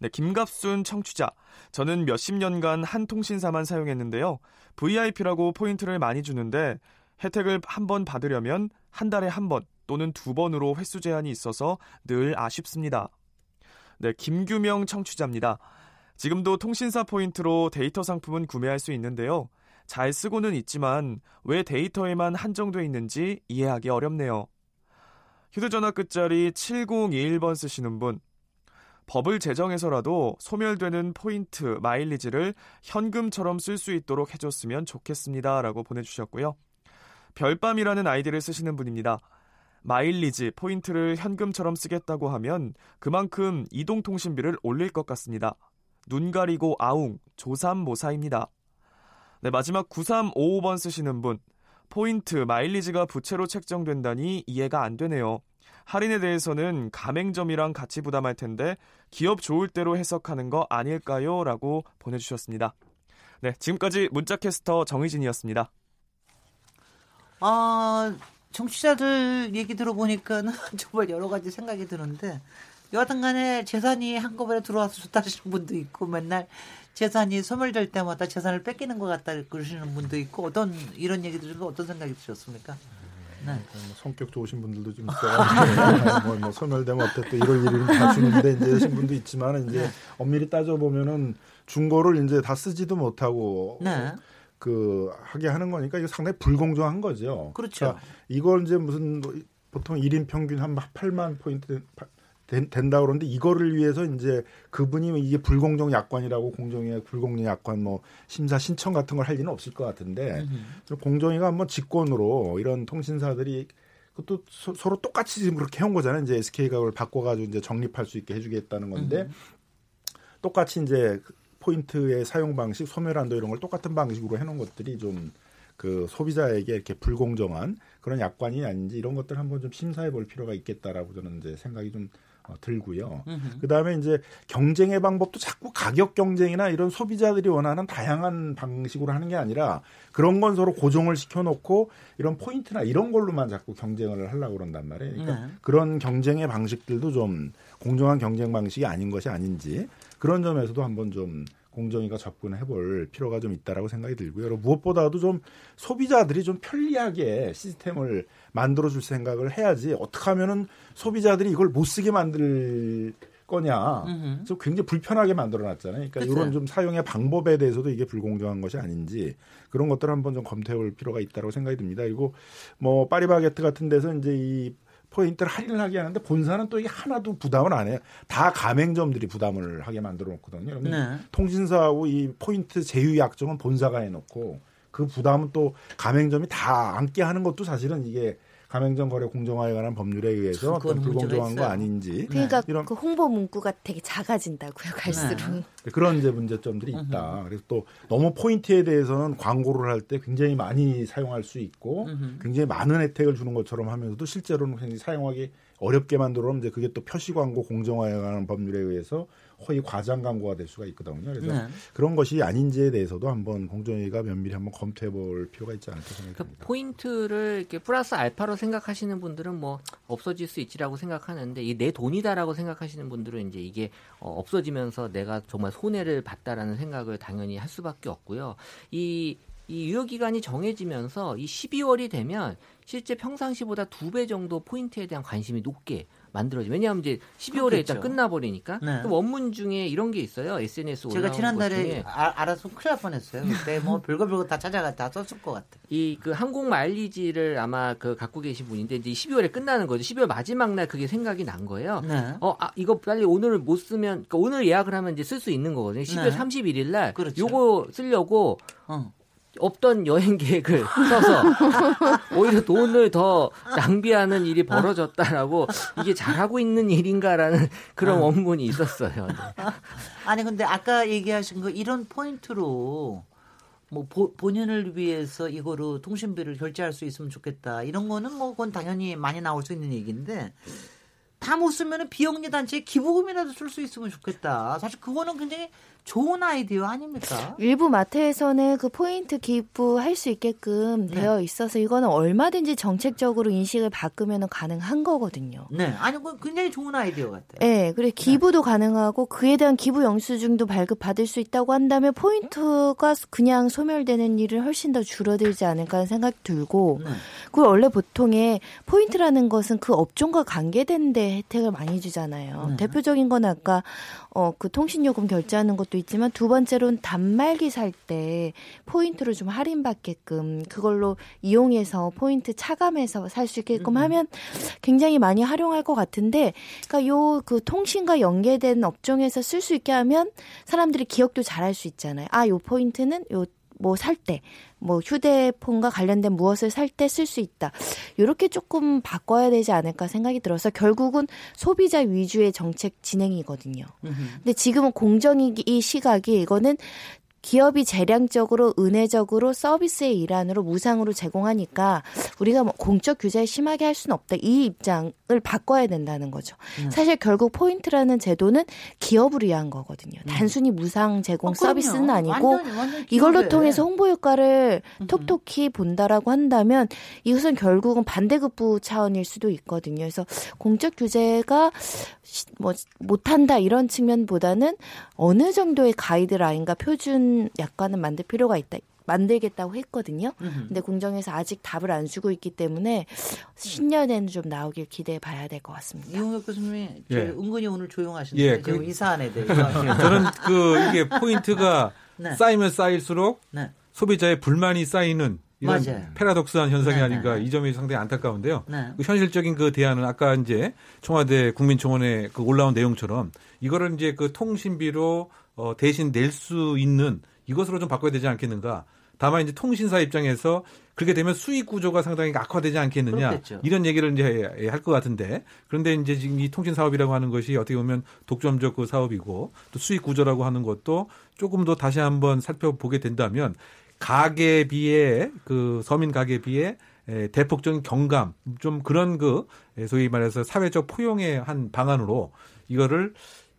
네, 김갑순 청취자. 저는 몇십 년간 한 통신사만 사용했는데요. VIP라고 포인트를 많이 주는데 혜택을 한 번 받으려면 한 달에 한 번 또는 두 번으로 횟수 제한이 있어서 늘 아쉽습니다. 네, 김규명 청취자입니다. 지금도 통신사 포인트로 데이터 상품은 구매할 수 있는데요. 잘 쓰고는 있지만 왜 데이터에만 한정돼 있는지 이해하기 어렵네요. 휴대전화 끝자리 7021번 쓰시는 분. 법을 제정해서라도 소멸되는 포인트, 마일리지를 현금처럼 쓸 수 있도록 해줬으면 좋겠습니다. 라고 보내주셨고요. 별밤이라는 아이디를 쓰시는 분입니다. 마일리지, 포인트를 현금처럼 쓰겠다고 하면 그만큼 이동통신비를 올릴 것 같습니다. 눈 가리고 아웅, 조삼모사입니다. 네, 마지막 9355번 쓰시는 분. 포인트, 마일리지가 부채로 책정된다니 이해가 안 되네요. 할인에 대해서는 가맹점이랑 같이 부담할 텐데 기업 좋을 대로 해석하는 거 아닐까요? 라고 보내주셨습니다. 네, 지금까지 문자캐스터 정희진이었습니다. 아, 정치자들 얘기 들어보니까는 정말 여러 가지 생각이 드는데 여하튼 간에 재산이 한꺼번에 들어와서 좋다 하시는 분도 있고 맨날 재산이 소멸될 때마다 재산을 뺏기는 것 같다 그러시는 분도 있고 어떤 이런 얘기 들으면 어떤 생각이 드셨습니까? 네. 뭐 성격 좋으신 분들도 좀 있어요. 뭐, 뭐 소멸되면 어쨌든 이럴 일은 다 주는데 이제 이러신 분도 있지만 이제 네. 엄밀히 따져 보면은 중고를 이제 다 쓰지도 못하고 네. 그 하게 하는 거니까 이거 상당히 불공정한 거죠. 그렇죠. 그러니까 이걸 이제 무슨 뭐 보통 1인 평균 한 8만 포인트 된, 다 그러는데 이거를 위해서 이제 그분이 이게 불공정 약관이라고 공정위의 불공정 약관 뭐 심사 신청 같은 걸 할 리는 없을 것 같은데 공정위가 한번 직권으로 이런 통신사들이 그것도 서, 로 똑같이 지금 그렇게 해온 거잖아요. 이제 SK가 그걸 바꿔가지고 이제 적립할 수 있게 해주겠다는 건데 음. 똑같이 이제 포인트의 사용 방식, 소멸한도 이런 걸 똑같은 방식으로 해놓은 것들이 좀 그 소비자에게 이렇게 불공정한 그런 약관이 아닌지 이런 것들 한번 좀 심사해 볼 필요가 있겠다라고 저는 이제 생각이 좀 어, 들고요. 그 다음에 이제 경쟁의 방법도 자꾸 가격 경쟁이나 이런 소비자들이 원하는 다양한 방식으로 하는 게 아니라 그런 건 서로 고정을 시켜놓고 이런 포인트나 이런 걸로만 자꾸 경쟁을 하려고 그런단 말이에요. 그러니까 네. 그런 경쟁의 방식들도 좀 공정한 경쟁 방식이 아닌 것이 아닌지 그런 점에서도 한번 좀 공정위가 접근해 볼 필요가 좀 있다라고 생각이 들고요. 무엇보다도 좀 소비자들이 좀 편리하게 시스템을 만들어 줄 생각을 해야지 어떻게 하면은 소비자들이 이걸 못 쓰게 만들 거냐. 좀 굉장히 불편하게 만들어 놨잖아요. 그러니까 그쵸. 이런 좀 사용의 방법에 대해서도 이게 불공정한 것이 아닌지 그런 것들을 한번 좀 검토해 볼 필요가 있다고 생각이 듭니다. 그리고 뭐 파리바게트 같은 데서 이제 이 포인트를 할인을 하게 하는데 본사는 또 이게 하나도 부담을 안 해요. 다 가맹점들이 부담을 하게 만들어 놓거든요. 네. 통신사하고 이 포인트 제휴 약정은 본사가 해놓고 그 부담은 또 가맹점이 다 안게 하는 것도 사실은 이게 가맹점 거래 공정화에 관한 법률에 의해서 어떤 불공정한 거 아닌지. 그러니까 이런 그 홍보 문구가 되게 작아진다고요 갈수록. 네. 그런 이제 문제점들이 있다. 그래서 또 너무 포인트에 대해서는 광고를 할 때 굉장히 많이 사용할 수 있고 굉장히 많은 혜택을 주는 것처럼 하면서도 실제로는 굉장히 사용하기 어렵게 만들어 놓으면 이제 그게 또 표시 광고 공정화에 관한 법률에 의해서 허위 과장 광고가 될 수가 있거든요. 그래서 네. 그런 것이 아닌지에 대해서도 한번 공정위가 면밀히 한번 검토해 볼 필요가 있지 않을까 생각합니다. 그러니까 포인트를 이렇게 플러스 알파로 생각하시는 분들은 뭐 없어질 수 있지라고 생각하는데 이 내 돈이다라고 생각하시는 분들은 이제 이게 어, 없어지면서 내가 정말 손해를 봤다라는 생각을 당연히 할 수밖에 없고요. 이이 유효 기간이 정해지면서 이 12월이 되면 실제 평상시보다 두 배 정도 포인트에 대한 관심이 높게 만들어지. 왜냐하면 이제 12월에 일단 끝나버리니까. 네. 원문 중에 이런 게 있어요. SNS 올라온 제가 지난달에 아, 알아서 큰일 날 뻔했어요. 그때 뭐 별거 별거 다 찾아가 다 썼을 것 같아. 이 그 항공 마일리지를 아마 그 갖고 계신 분인데 이제 12월에 끝나는 거죠. 12월 마지막 날 그게 생각이 난 거예요. 네. 어, 아 이거 빨리 오늘 못 쓰면 그러니까 오늘 예약을 하면 이제 쓸 수 있는 거거든요. 12월 네. 31일 날 그렇죠. 요거 쓰려고 어. 없던 여행 계획을 써서 오히려 돈을 더 낭비하는 일이 벌어졌다라고 이게 잘하고 있는 일인가라는 그런 아. 원문이 있었어요. 네. 아니 근데 아까 얘기하신 거 이런 포인트로 뭐 보, 본인을 위해서 이거로 통신비를 결제할 수 있으면 좋겠다 이런 거는 뭐 그건 당연히 많이 나올 수 있는 얘기인데 다 못 쓰면은 비영리 단체에 기부금이라도 쓸 수 있으면 좋겠다. 사실 그거는 굉장히 좋은 아이디어 아닙니까? 일부 마트에서는 그 포인트 기부할 수 있게끔 네. 되어 있어서 이거는 얼마든지 정책적으로 인식을 바꾸면 가능한 거거든요. 네, 아니 그 굉장히 좋은 아이디어 같아요. 네, 그래 기부도 네. 가능하고 그에 대한 기부 영수증도 발급 받을 수 있다고 한다면 포인트가 그냥 소멸되는 일을 훨씬 더 줄어들지 않을까 하는 생각이 들고 네. 그리고 원래 보통에 포인트라는 것은 그 업종과 관계된 데 혜택을 많이 주잖아요. 네. 대표적인 건 아까 어, 그 통신요금 결제하는 것도 있지만 두 번째로는 단말기 살 때 포인트를 좀 할인받게끔 그걸로 이용해서 포인트 차감해서 살 수 있게끔 음. 하면 굉장히 많이 활용할 것 같은데 그러니까 요 그 통신과 연계된 업종에서 쓸 수 있게 하면 사람들이 기억도 잘 할 수 있잖아요. 아, 요 포인트는 요 뭐 살 때 뭐 휴대폰과 관련된 무엇을 살 때 쓸 수 있다. 이렇게 조금 바꿔야 되지 않을까 생각이 들어서 결국은 소비자 위주의 정책 진행이거든요. 근데 지금은 공정이 시각이 이거는 기업이 재량적으로 은혜적으로 서비스의 일환으로 무상으로 제공하니까 우리가 뭐 공적 규제를 심하게 할 수는 없다. 이 입장을 바꿔야 된다는 거죠. 음. 사실 결국 포인트라는 제도는 기업을 위한 거거든요. 음. 단순히 무상 제공 어, 서비스는 아니고 완전히, 완전히 이걸로 통해서 홍보 효과를 음. 톡톡히 본다라고 한다면 이것은 결국은 반대급부 차원일 수도 있거든요. 그래서 공적 규제가 뭐 못한다 이런 측면보다는 어느 정도의 가이드라인과 표준 약관을 만들 필요가 있다. 만들겠다고 했거든요. 근데 공정에서 아직 답을 안 주고 있기 때문에 신년에는 좀 나오길 기대해 봐야 될 것 같습니다. 이용혁 교수님이 예. 은근히 오늘 조용하신데 예, 그, 이 사안에 대해서 저는 그 이게 포인트가 네. 쌓이면 쌓일수록 네. 소비자의 불만이 쌓이는 이런 맞아요. 패러독스한 현상이 네네. 아닌가 네. 이 점이 상당히 안타까운데요. 네. 그 현실적인 그 대안은 아까 이제 청와대 국민청원에 그 올라온 내용처럼 이거를 이제 그 통신비로 어 대신 낼 수 있는 이것으로 좀 바꿔야 되지 않겠는가. 다만 이제 통신사 입장에서 그렇게 되면 수익 구조가 상당히 악화되지 않겠느냐 그렇겠죠. 이런 얘기를 이제 할 것 같은데 그런데 이제 지금 이 통신 사업이라고 하는 것이 어떻게 보면 독점적 그 사업이고 또 수익 구조라고 하는 것도 조금 더 다시 한번 살펴보게 된다면 가계비에 그 서민 가계비에 에, 대폭적인 경감 좀 그런 그 소위 말해서 사회적 포용의 한 방안으로 이거를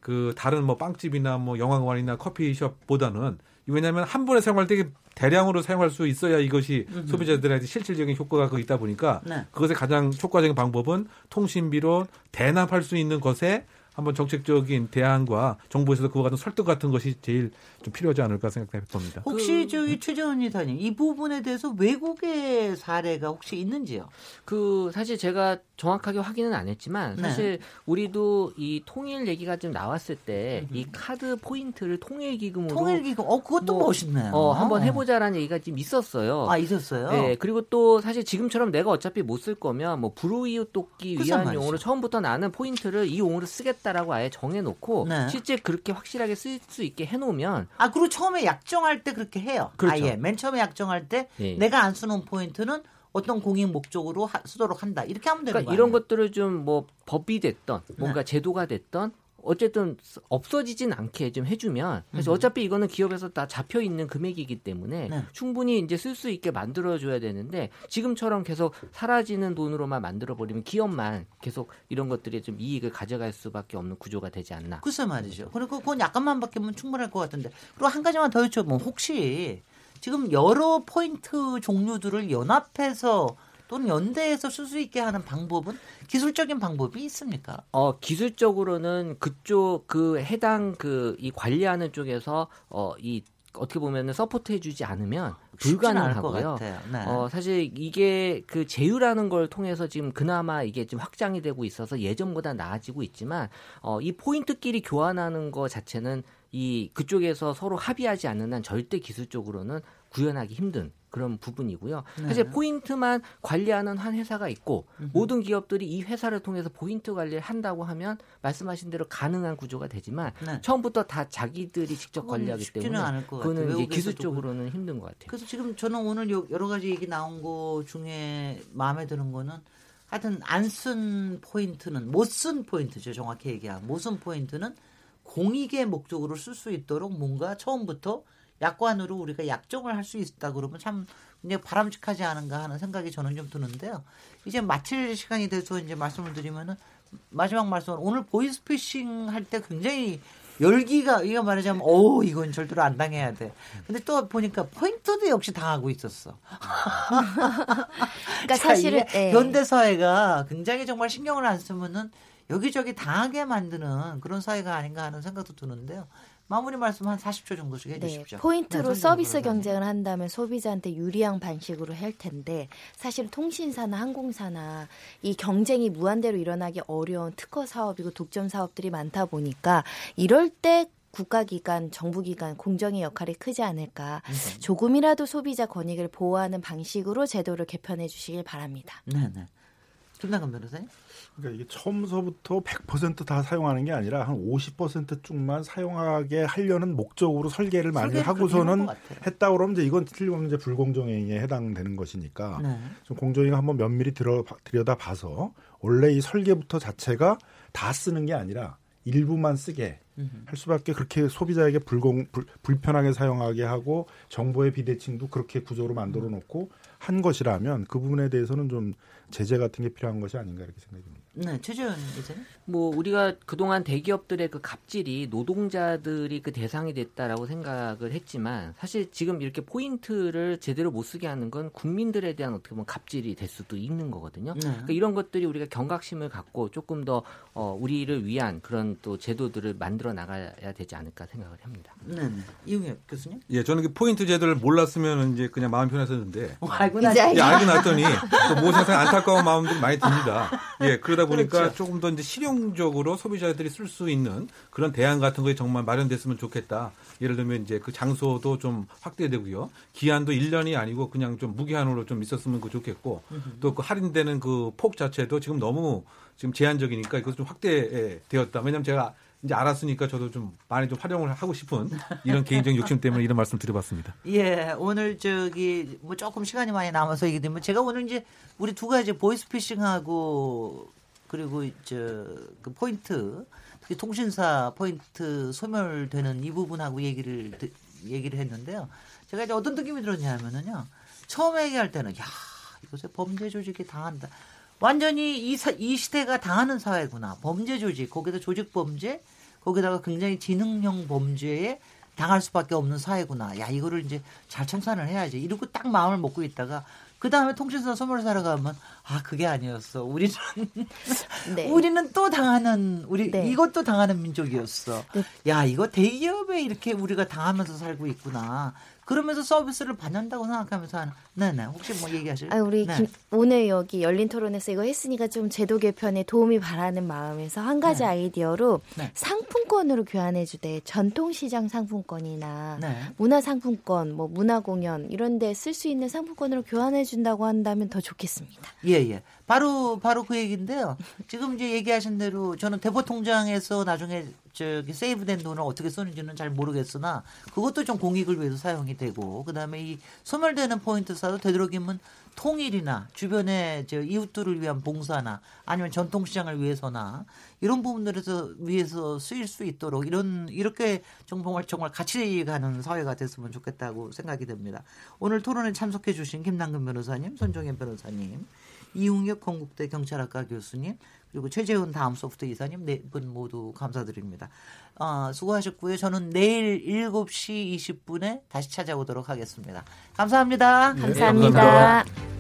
그 다른 뭐 빵집이나 뭐 영화관이나 커피숍보다는 왜냐하면 한 번에 사용할 때 대량으로 사용할 수 있어야 이것이 음흠. 소비자들한테 실질적인 효과가 그 있다 보니까 네. 그것의 가장 효과적인 방법은 통신비로 대납할 수 있는 것에 한번 정책적인 대안과 정부에서도 그와 같은 설득 같은 것이 제일 좀 필요하지 않을까 생각해 봅니다. 혹시 그, 저기 최재원 이사님 이 부분에 대해서 외국의 사례가 혹시 있는지요? 그 사실 제가 정확하게 확인은 안 했지만 네. 사실 네. 우리도 이 통일 얘기가 좀 나왔을 때 이 카드 포인트를 통일 기금으로 통일 기금 어 그것도 뭐, 멋있네요. 어 한번 해 보자라는 얘기가 좀 있었어요. 아 있었어요. 네 그리고 또 사실 지금처럼 내가 어차피 못 쓸 거면 뭐 불우이웃 돕기 위한 용으로 처음부터 나는 포인트를 이 용으로 쓰겠다라고 아예 정해 놓고 네. 실제 그렇게 확실하게 쓸 수 있게 해 놓으면 아 그리고 처음에 약정할 때 그렇게 해요. 그렇죠. 아예 맨 처음에 약정할 때 네. 내가 안 쓰는 포인트는 어떤 공익 목적으로 하, 쓰도록 한다. 이렇게 하면 되는 그러니까 거예요. 이런 것들을 좀 뭐 법이 됐던 뭔가 네. 제도가 됐던 어쨌든 없어지진 않게 좀 해주면 그래서 음. 어차피 이거는 기업에서 다 잡혀 있는 금액이기 때문에 네. 충분히 이제 쓸 수 있게 만들어줘야 되는데 지금처럼 계속 사라지는 돈으로만 만들어 버리면 기업만 계속 이런 것들이 좀 이익을 가져갈 수밖에 없는 구조가 되지 않나. 글쎄 말이죠. 그리고 그건 약간만 바뀌면 충분할 것 같은데 그리고 한 가지만 더 여쭤보면 혹시 지금 여러 포인트 종류들을 연합해서 또는 연대해서 쓸 수 있게 하는 방법은 기술적인 방법이 있습니까? 어 기술적으로는 그쪽 그 해당 그 이 관리하는 쪽에서 어이 어떻게 보면은 support 해주지 않으면 불가능하고요. 네. 어, 사실 이게 그 제휴라는 걸 통해서 지금 그나마 이게 좀 확장이 되고 있어서 예전보다 나아지고 있지만 어, 이 포인트끼리 교환하는 거 자체는 이 그쪽에서 서로 합의하지 않는 한 절대 기술적으로는 구현하기 힘든 그런 부분이고요. 네. 사실 포인트만 관리하는 한 회사가 있고 음흠. 모든 기업들이 이 회사를 통해서 포인트 관리를 한다고 하면 말씀하신 대로 가능한 구조가 되지만 네. 처음부터 다 자기들이 직접 관리하기 때문에 그거는 이제 기술적으로는 힘든 것 같아요. 그래서 지금 저는 오늘 여러 가지 얘기 나온 거 중에 마음에 드는 거는 하여튼 안 쓴 포인트는 못 쓴 포인트죠. 정확히 얘기하면 못 쓴 포인트는 공익의 목적으로 쓸 수 있도록 뭔가 처음부터 약관으로 우리가 약정을 할 수 있다 그러면 참 굉장히 바람직하지 않은가 하는 생각이 저는 좀 드는데요. 이제 마칠 시간이 돼서 이제 말씀을 드리면은 마지막 말씀 오늘 보이스피싱 할 때 굉장히 열기가 이거 말하자면 오 이건 절대로 안 당해야 돼. 근데 또 보니까 포인트도 역시 당하고 있었어. 그러니까 사실은 네. 현대 사회가 굉장히 정말 신경을 안 쓰면은 여기저기 당하게 만드는 그런 사회가 아닌가 하는 생각도 드는데요. 마무리 말씀 한 40초 정도씩 해주십시오. 네, 포인트로 네, 서비스 경쟁을 한다면 소비자한테 유리한 방식으로 할 텐데 사실 통신사나 항공사나 이 경쟁이 무한대로 일어나기 어려운 특허 사업이고 독점 사업들이 많다 보니까 이럴 때 국가기관, 정부기관, 공정의 역할이 크지 않을까. 음. 조금이라도 소비자 권익을 보호하는 방식으로 제도를 개편해 주시길 바랍니다. 네, 네. 김남근 변호사님? 그러니까 이게 처음서부터 100%다 사용하는 게 아니라 한 50% 쪽만 사용하게 하려는 목적으로 설계를 많이 하고서는 했다 그러면 이제 이건 틀림없는 이제 불공정행위에 해당되는 것이니까 네. 좀 공정위가 한번 면밀히 들어 들여다 봐서 원래 이 설계부터 자체가 다 쓰는 게 아니라 일부만 쓰게 할 수밖에 그렇게 소비자에게 불공 불, 불편하게 사용하게 하고 정보의 비대칭도 그렇게 구조로 만들어 놓고 한 것이라면 그 부분에 대해서는 좀 제재 같은 게 필요한 것이 아닌가 이렇게 생각이 듭니다. 네, 최재현 기자님. 뭐 우리가 그동안 대기업들의 그 갑질이 노동자들이 그 대상이 됐다라고 생각을 했지만 사실 지금 이렇게 포인트를 제대로 못 쓰게 하는 건 국민들에 대한 어떻게 보면 갑질이 될 수도 있는 거거든요. 네. 그러니까 이런 것들이 우리가 경각심을 갖고 조금 더 어, 우리를 위한 그런 또 제도들을 만들어 나가야 되지 않을까 생각을 합니다. 네, 네. 이웅엽 교수님. 예, 저는 그 포인트 제도를 몰랐으면 이제 그냥 마음 편했었는데. 어, 알고 나니 예, 알고 났더니 또 모 세상 안타까운 마음들이 많이 듭니다. 예, 그러다 보니까 그렇죠. 조금 더 이제 실용적으로 소비자들이 쓸 수 있는 그런 대안 같은 거에 정말 마련됐으면 좋겠다. 예를 들면 이제 그 장소도 좀 확대되고요. 기한도 1년이 아니고 그냥 좀 무기한으로 좀 있었으면 좋겠고 또 그 할인되는 그 폭 자체도 지금 너무 지금 제한적이니까 이것도 좀 확대되었다. 왜냐하면 제가 이제 알았으니까 저도 좀 많이 좀 활용을 하고 싶은 이런 개인적인 욕심 때문에 이런 말씀 드려봤습니다. 예, 오늘 저기 뭐 조금 시간이 많이 남아서 얘기 되면 제가 오늘 이제 우리 두 가지 보이스피싱하고 그리고 저그 포인트 특히 통신사 포인트 소멸되는 이 부분하고 얘기를 얘기를 했는데요. 제가 이제 어떤 느낌이 들었냐면은요. 처음에 얘기할 때는 야 이것에 범죄 조직이 당한다. 완전히 이, 사, 이 시대가 당하는 사회구나. 범죄 조직 거기다 조직 범죄 거기다가 굉장히 지능형 범죄에 당할 수밖에 없는 사회구나. 야 이거를 이제 잘 청산을 해야지. 이러고 딱 마음을 먹고 있다가 그 다음에 통신사 선물 사러 가면 아 그게 아니었어. 우리는 네. 우리는 또 당하는 우리 네. 이것도 당하는 민족이었어. 네. 야 이거 대기업에 이렇게 우리가 당하면서 살고 있구나. 그러면서 서비스를 받는다고 생각하면서 하는. 네네. 혹시 뭐 얘기하실? 아 우리 네. 김, 오늘 여기 열린 토론에서 이거 했으니까 좀 제도 개편에 도움이 바라는 마음에서 한 가지 네. 아이디어로 네. 상품권으로 교환해주되 전통시장 상품권이나 네. 문화상품권, 뭐 문화공연 이런데 쓸 수 있는 상품권으로 교환해준다고 한다면 더 좋겠습니다. 예예. 예. 바로 바로 그 얘기인데요. 지금 이제 얘기하신 대로 저는 대포 통장에서 나중에 저기 세이브된 돈을 어떻게 쓰는지는 잘 모르겠으나 그것도 좀 공익을 위해서 사용이 되고 그다음에 이 소멸되는 포인트 사도 되도록이면 통일이나 주변의 저 이웃들을 위한 봉사나 아니면 전통시장을 위해서나 이런 부분들에서 위해서 쓰일 수 있도록 이런 이렇게 정말 정말 같이 가는 사회가 됐으면 좋겠다고 생각이 됩니다. 오늘 토론에 참석해 주신 김남근 변호사님, 손종현 변호사님, 이웅혁 건국대 경찰학과 교수님, 그리고 최재훈 다음 소프트 이사님 네 분 모두 감사드립니다. 어, 수고하셨고요. 저는 내일 7시 20분에 다시 찾아오도록 하겠습니다. 감사합니다. 감사합니다. 네, 감사합니다.